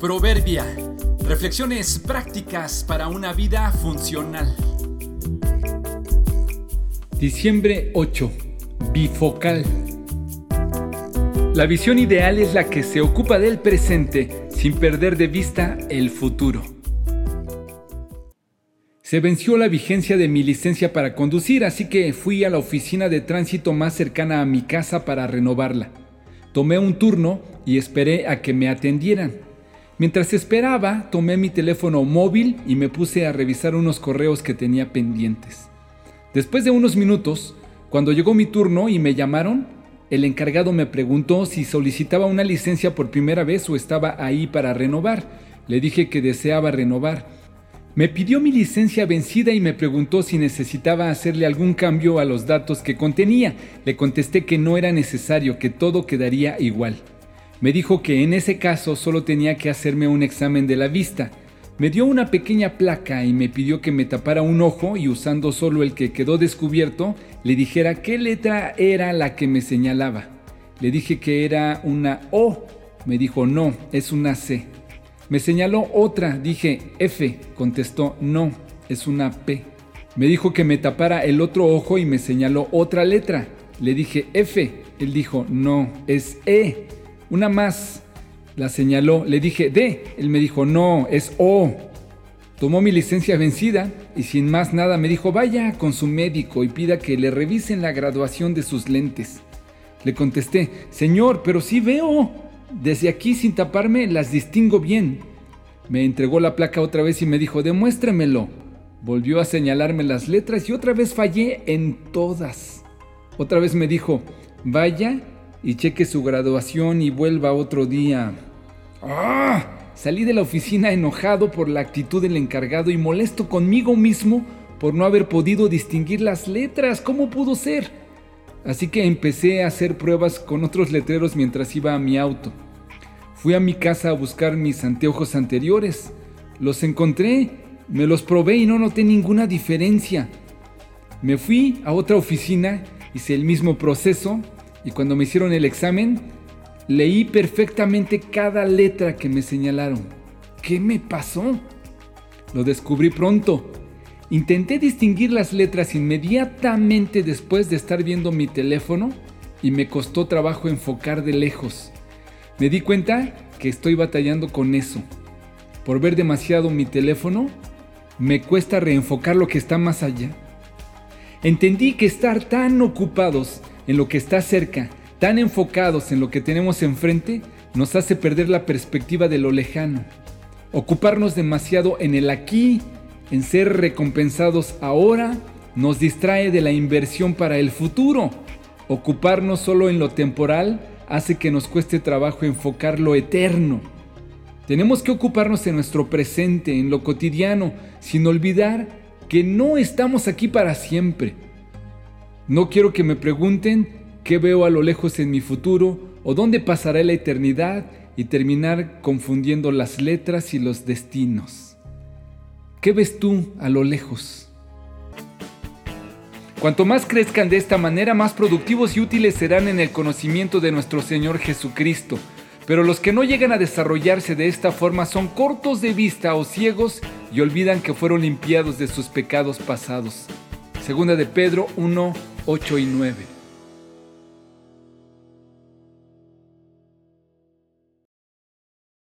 Proverbia. Reflexiones prácticas para una vida funcional. Diciembre 8. Bifocal. La visión ideal es la que se ocupa del presente sin perder de vista el futuro. Se venció la vigencia de mi licencia para conducir, así que fui a la oficina de tránsito más cercana a mi casa para renovarla. Tomé un turno y esperé a que me atendieran. Mientras esperaba, tomé mi teléfono móvil y me puse a revisar unos correos que tenía pendientes. Después de unos minutos, cuando llegó mi turno y me llamaron, el encargado me preguntó si solicitaba una licencia por primera vez o estaba ahí para renovar. Le dije que deseaba renovar. Me pidió mi licencia vencida y me preguntó si necesitaba hacerle algún cambio a los datos que contenía. Le contesté que no era necesario, que todo quedaría igual. Me dijo que en ese caso solo tenía que hacerme un examen de la vista. Me dio una pequeña placa y me pidió que me tapara un ojo y usando solo el que quedó descubierto, le dijera qué letra era la que me señalaba. Le dije que era una O. Me dijo no, es una C. Me señaló otra, dije F. Contestó no, es una P. Me dijo que me tapara el otro ojo y me señaló otra letra. Le dije F. Él dijo no, es E. Una más. La señaló. Le dije, D. Él me dijo, no, es O. Tomó mi licencia vencida y sin más nada me dijo, vaya con su médico y pida que le revisen la graduación de sus lentes. Le contesté, Señor, pero sí veo. Desde aquí sin taparme las distingo bien. Me entregó la placa otra vez y me dijo, demuéstremelo. Volvió a señalarme las letras y otra vez fallé en todas. Otra vez me dijo, vaya y cheque su graduación y vuelva otro día. ¡Ah! Salí de la oficina enojado por la actitud del encargado y molesto conmigo mismo por no haber podido distinguir las letras. ¿Cómo pudo ser? Así que empecé a hacer pruebas con otros letreros mientras iba a mi auto. Fui a mi casa a buscar mis anteojos anteriores. Los encontré, me los probé y no noté ninguna diferencia. Me fui a otra oficina, hice el mismo proceso y cuando me hicieron el examen, leí perfectamente cada letra que me señalaron. ¿Qué me pasó? Lo descubrí pronto. Intenté distinguir las letras inmediatamente después de estar viendo mi teléfono y me costó trabajo enfocar de lejos. Me di cuenta que estoy batallando con eso. Por ver demasiado mi teléfono, me cuesta reenfocar lo que está más allá. Entendí que estar tan ocupados en lo que está cerca, tan enfocados en lo que tenemos enfrente, nos hace perder la perspectiva de lo lejano. Ocuparnos demasiado en el aquí, en ser recompensados ahora, nos distrae de la inversión para el futuro. Ocuparnos solo en lo temporal hace que nos cueste trabajo enfocar lo eterno. Tenemos que ocuparnos en nuestro presente, en lo cotidiano, sin olvidar que no estamos aquí para siempre. No quiero que me pregunten qué veo a lo lejos en mi futuro o dónde pasará la eternidad y terminar confundiendo las letras y los destinos. ¿Qué ves tú a lo lejos? Cuanto más crezcan de esta manera, más productivos y útiles serán en el conocimiento de nuestro Señor Jesucristo. Pero los que no llegan a desarrollarse de esta forma son cortos de vista o ciegos y olvidan que fueron limpiados de sus pecados pasados. Segunda de Pedro 1, 8 y 9.